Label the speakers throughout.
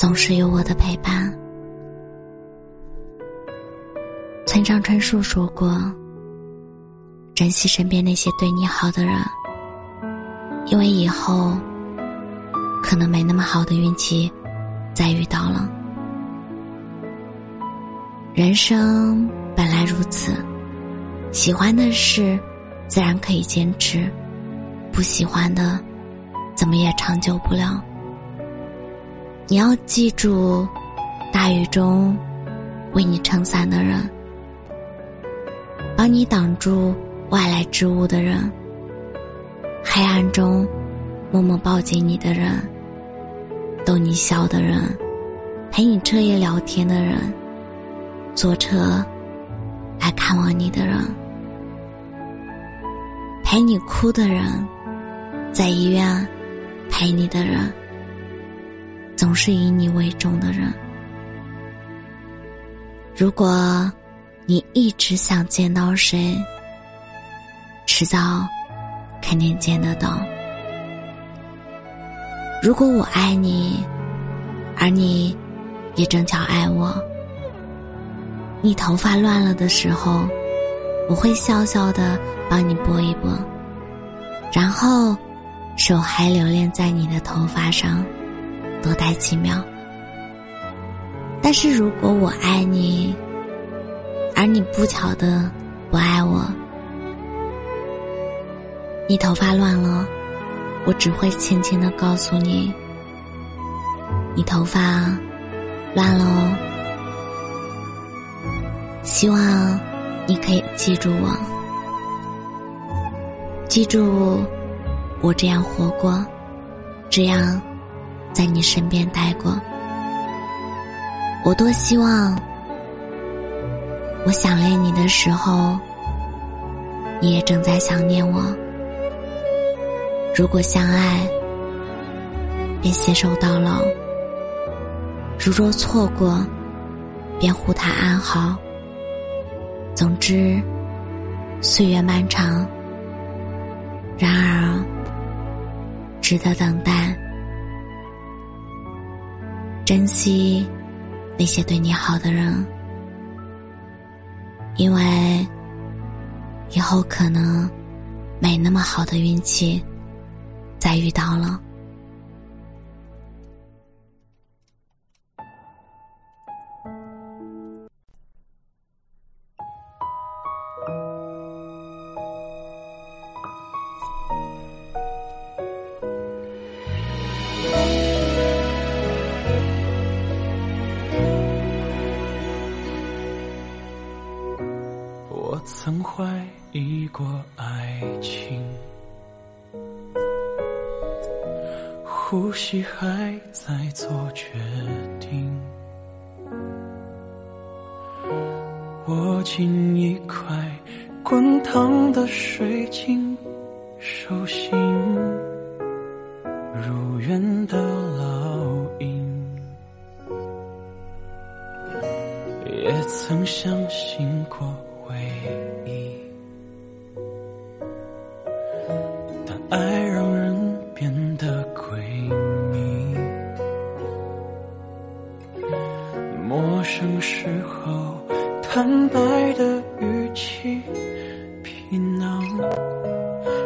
Speaker 1: 总是有我的陪伴。村上春树说过：“珍惜身边那些对你好的人，因为以后可能没那么好的运气再遇到了。人生本来如此，喜欢的事自然可以坚持，不喜欢的怎么也长久不了。你要记住，大雨中为你撑伞的人。”帮你挡住外来之物的人，黑暗中默默抱紧你的人，逗你笑的人，陪你彻夜聊天的人，坐车来看望你的人，陪你哭的人，在医院陪你的人，总是以你为重的人。如果。你一直想见到谁，迟早肯定见得到。如果我爱你，而你也正巧爱我，你头发乱了的时候，我会笑笑的帮你拨一拨，然后手还留恋在你的头发上，多待几秒。但是如果我爱你，而你不巧的不爱我，你头发乱了，我只会轻轻的告诉你，你头发乱了哦。希望你可以记住我，记住我这样活过，这样在你身边待过，我多希望。我想念你的时候，你也正在想念我。如果相爱，便携手到老；如若错过，便护他安好。总之，岁月漫长，然而值得等待。珍惜那些对你好的人。因为以后可能没那么好的运气再遇到了。
Speaker 2: 我曾怀疑过爱情，呼吸还在做决定，握紧一块滚烫的水晶，手心如愿的烙印，也曾相信过。回忆但爱让人变得诡秘。陌生时候坦白的语气，皮囊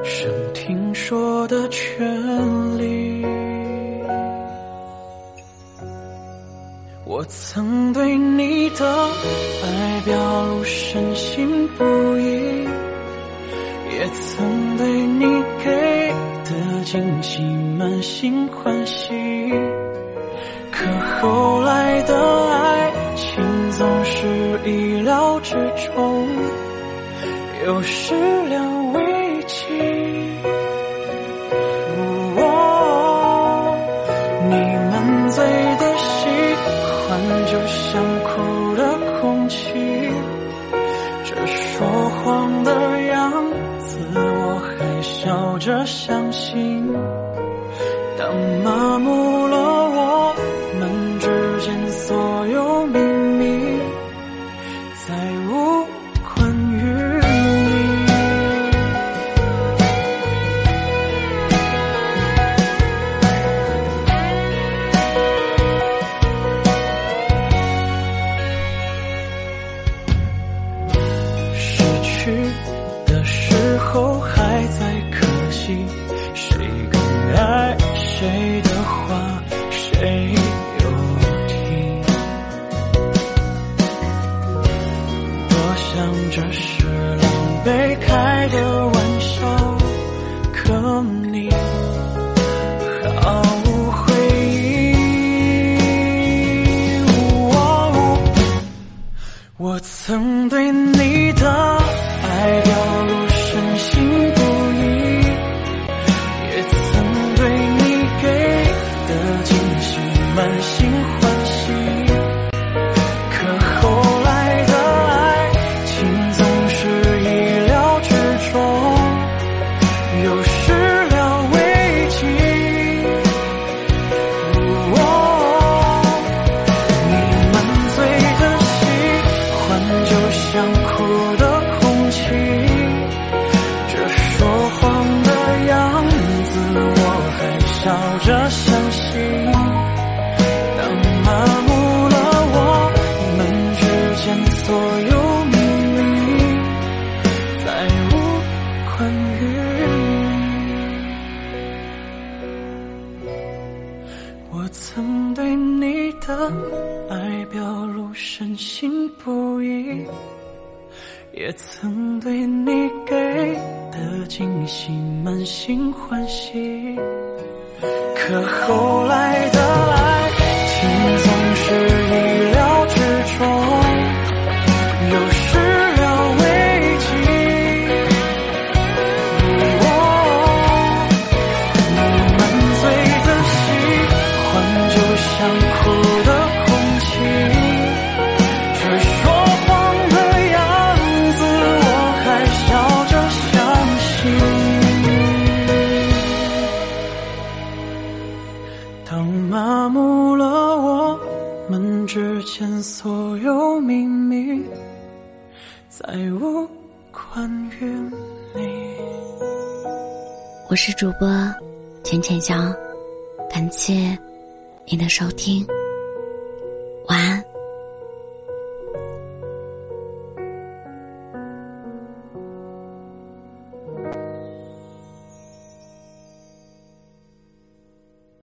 Speaker 2: 生听说的权利。我曾对你的爱表露深信不疑，也曾对你给的惊喜满心欢喜。可后来的爱情总是意料之中，有始料笑着相信当麻木了你毫无回应。我曾笑着相信。当麻木了我们之间所有秘密，再无关于你。我曾对你的爱表露深信不疑，也曾对你给的惊喜满心欢喜。可后来的当麻木了我们之间所有秘密，再无关于你。
Speaker 1: 我是主播浅浅笑，感谢你的收听，晚安。